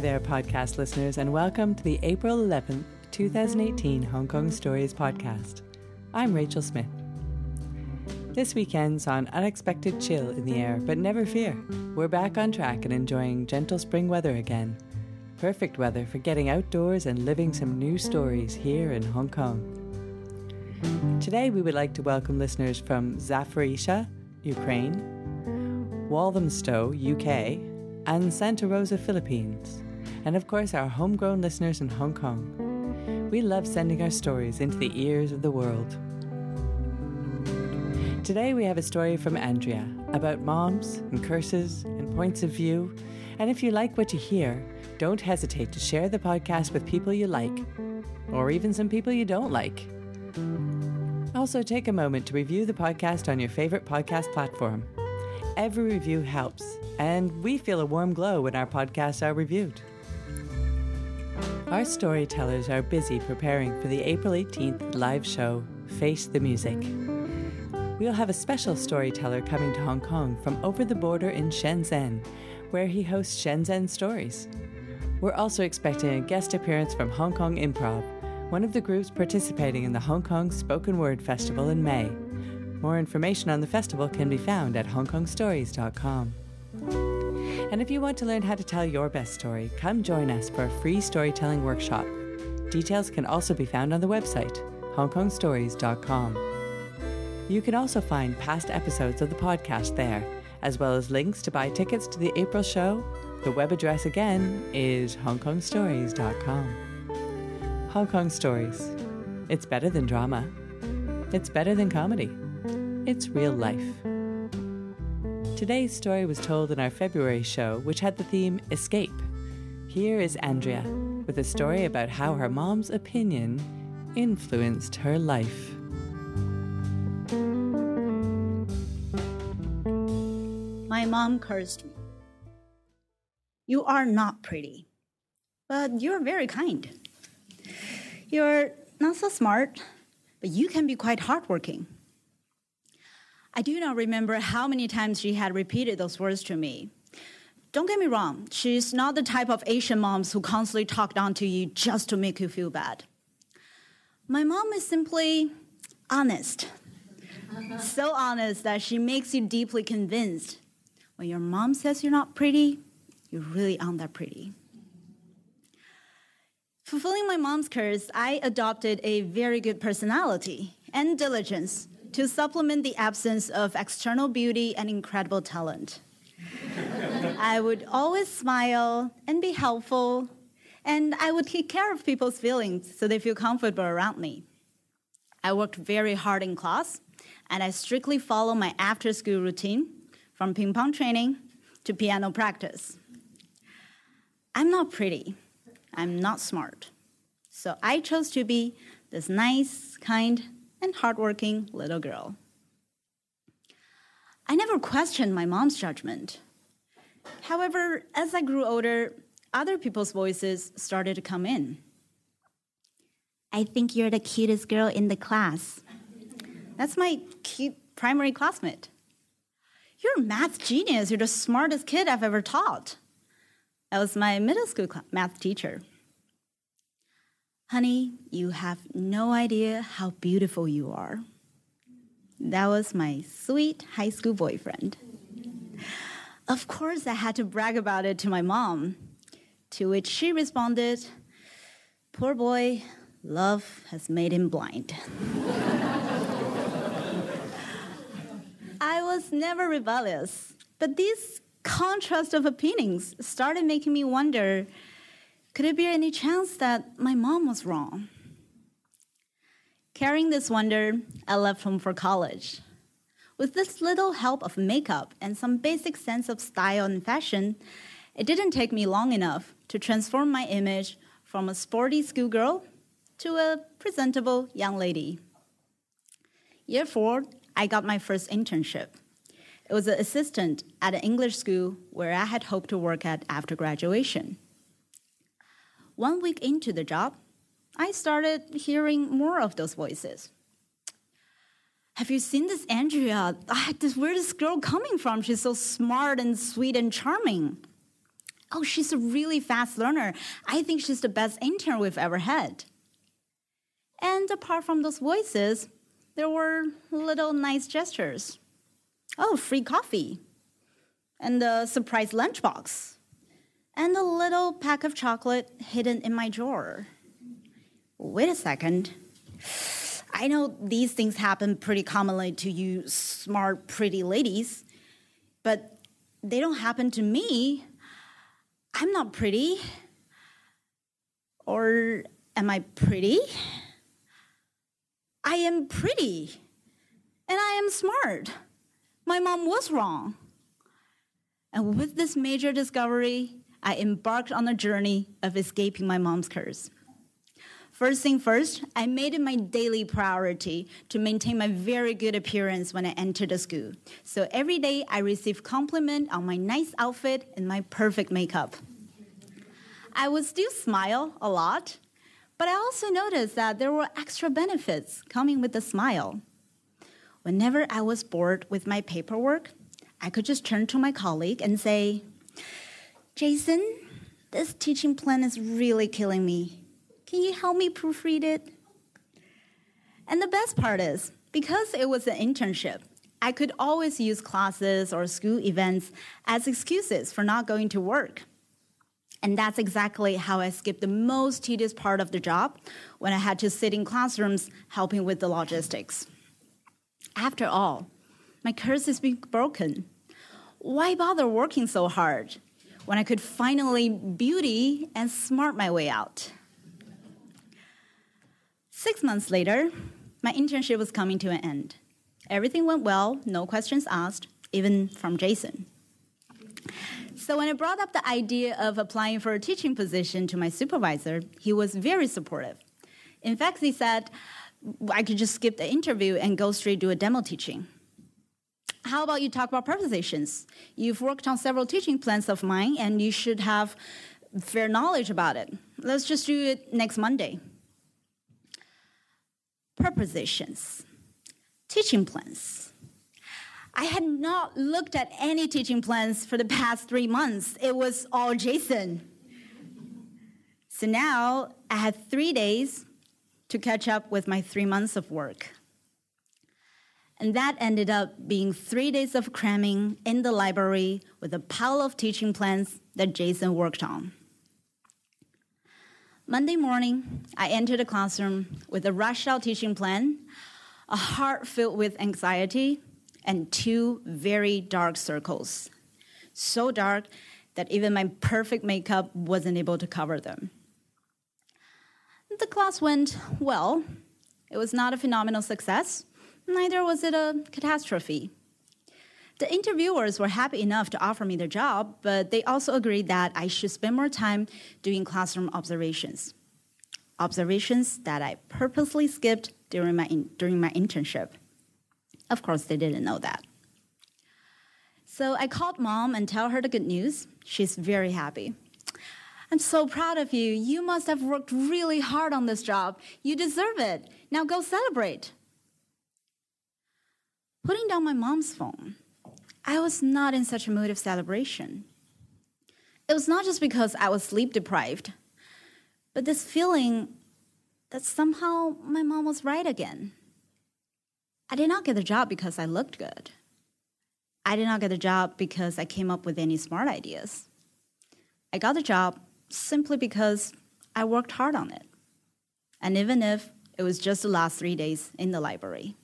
there, podcast listeners, and welcome to the April 11th, 2018 Hong Kong Stories podcast. I'm Rachel Smith. This weekend saw an unexpected chill in the air, but never fear. We're back on track and enjoying gentle spring weather again. Perfect weather for getting outdoors and living some new stories here in Hong Kong. Today, we would like to welcome listeners from Zaporizhzhia, Ukraine, Walthamstow, UK, and Santa Rosa, Philippines, and of course, our homegrown listeners in Hong Kong. We love sending our stories into the ears of the world. Today we have a story from Andrea about moms and curses and points of view. And if you like what you hear, don't hesitate to share the podcast with people you like, or even some people you don't like. Also, take a moment to review the podcast on your favorite podcast platform. Every review helps, and we feel a warm glow when our podcasts are reviewed. Our storytellers are busy preparing for the April 18th live show, Face the Music we'll have a special storyteller coming to Hong Kong from over the border in Shenzhen, where he hosts Shenzhen Stories. We're also expecting a guest appearance from Hong Kong Improv, one of the groups participating in the Hong Kong Spoken Word Festival in May. More information on the festival can be found at hongkongstories.com. And if you want to learn how to tell your best story, come join us for a free storytelling workshop. Details can also be found on the website, hongkongstories.com. You can also find past episodes of the podcast there, as well as links to buy tickets to the April show. The web address again is hongkongstories.com. Hong Kong Stories. It's better than drama. It's better than comedy. It's real life. Today's story was told in our February show, which had the theme Escape. Here is Andrea with a story about how her mom's opinion influenced her life. my mom cursed me. You are not pretty, but you're very kind. You're not so smart, but you can be quite hardworking. I do not remember how many times she had repeated those words to me. Don't get me wrong, she's not the type of Asian moms who constantly talk down to you just to make you feel bad. My mom is simply honest. so honest that she makes you deeply convinced when your mom says you're not pretty, you really aren't that pretty. Fulfilling my mom's curse, I adopted a very good personality and diligence to supplement the absence of external beauty and incredible talent. I would always smile and be helpful, and I would take care of people's feelings so they feel comfortable around me. I worked very hard in class, and I strictly follow my after school routine from ping pong training to piano practice. I'm not pretty, I'm not smart. So I chose to be this nice, kind, and hardworking little girl. I never questioned my mom's judgment. However, as I grew older, other people's voices started to come in. I think you're the cutest girl in the class. That's my cute primary classmate. You're a math genius. You're the smartest kid I've ever taught. That was my middle school math teacher. Honey, you have no idea how beautiful you are. That was my sweet high school boyfriend. Of course, I had to brag about it to my mom, to which she responded, Poor boy, love has made him blind. I was never rebellious, but this contrast of opinions started making me wonder could it be any chance that my mom was wrong? Carrying this wonder, I left home for college. With this little help of makeup and some basic sense of style and fashion, it didn't take me long enough to transform my image from a sporty schoolgirl to a presentable young lady. Year four, I got my first internship. It was an assistant at an English school where I had hoped to work at after graduation. One week into the job, I started hearing more of those voices. Have you seen this Andrea? Ah, this, where is this girl coming from? She's so smart and sweet and charming. Oh, she's a really fast learner. I think she's the best intern we've ever had. And apart from those voices, there were little nice gestures. Oh, free coffee. And a surprise lunchbox. And a little pack of chocolate hidden in my drawer. Wait a second. I know these things happen pretty commonly to you smart, pretty ladies, but they don't happen to me. I'm not pretty. Or am I pretty? I am pretty. And I am smart. My mom was wrong. And with this major discovery, I embarked on a journey of escaping my mom's curse. First thing first, I made it my daily priority to maintain my very good appearance when I entered the school. So every day I received compliment on my nice outfit and my perfect makeup. I would still smile a lot, but I also noticed that there were extra benefits coming with the smile. Whenever I was bored with my paperwork, I could just turn to my colleague and say, Jason, this teaching plan is really killing me. Can you help me proofread it? And the best part is, because it was an internship, I could always use classes or school events as excuses for not going to work. And that's exactly how I skipped the most tedious part of the job when I had to sit in classrooms helping with the logistics. After all, my curse is being broken. Why bother working so hard when I could finally beauty and smart my way out? Six months later, my internship was coming to an end. Everything went well, no questions asked, even from Jason. So when I brought up the idea of applying for a teaching position to my supervisor, he was very supportive. In fact, he said I could just skip the interview and go straight to a demo teaching. How about you talk about prepositions? You've worked on several teaching plans of mine and you should have fair knowledge about it. Let's just do it next Monday prepositions, teaching plans. I had not looked at any teaching plans for the past three months. It was all Jason. So now I had three days to catch up with my three months of work. And that ended up being three days of cramming in the library with a pile of teaching plans that Jason worked on. Monday morning, I entered the classroom with a rushed out teaching plan, a heart filled with anxiety, and two very dark circles. So dark that even my perfect makeup wasn't able to cover them. The class went well. It was not a phenomenal success, neither was it a catastrophe. The interviewers were happy enough to offer me the job, but they also agreed that I should spend more time doing classroom observations. Observations that I purposely skipped during my, in, during my internship. Of course, they didn't know that. So I called mom and tell her the good news. She's very happy. I'm so proud of you. You must have worked really hard on this job. You deserve it. Now go celebrate. Putting down my mom's phone, I was not in such a mood of celebration. It was not just because I was sleep deprived, but this feeling that somehow my mom was right again. I did not get the job because I looked good. I did not get the job because I came up with any smart ideas. I got the job simply because I worked hard on it. And even if it was just the last three days in the library.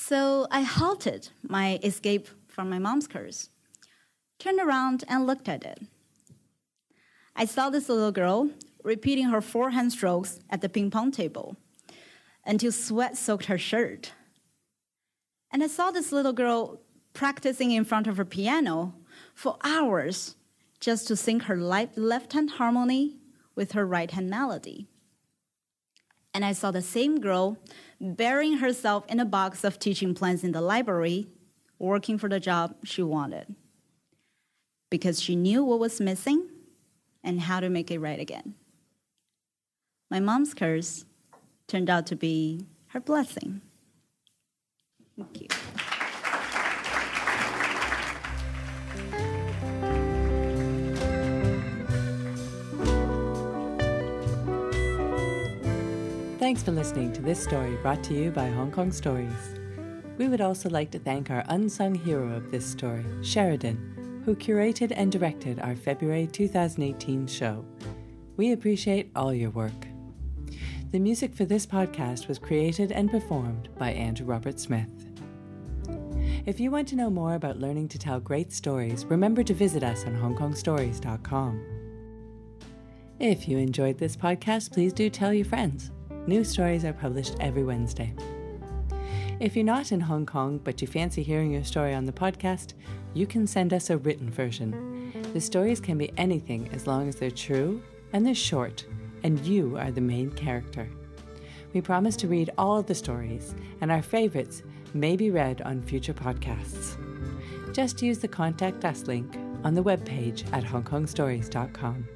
So I halted my escape from my mom's curse, turned around and looked at it. I saw this little girl repeating her forehand strokes at the ping pong table until sweat soaked her shirt. And I saw this little girl practicing in front of her piano for hours just to sing her left hand harmony with her right hand melody. And I saw the same girl burying herself in a box of teaching plans in the library, working for the job she wanted. Because she knew what was missing and how to make it right again. My mom's curse turned out to be her blessing. Thank you. Thanks for listening to this story brought to you by Hong Kong Stories. We would also like to thank our unsung hero of this story, Sheridan, who curated and directed our February 2018 show. We appreciate all your work. The music for this podcast was created and performed by Andrew Robert Smith. If you want to know more about learning to tell great stories, remember to visit us on hongkongstories.com. If you enjoyed this podcast, please do tell your friends. New stories are published every Wednesday. If you're not in Hong Kong but you fancy hearing your story on the podcast, you can send us a written version. The stories can be anything as long as they're true and they're short, and you are the main character. We promise to read all the stories, and our favorites may be read on future podcasts. Just use the Contact Us link on the webpage at hongkongstories.com.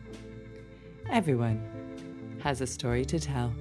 Everyone has a story to tell.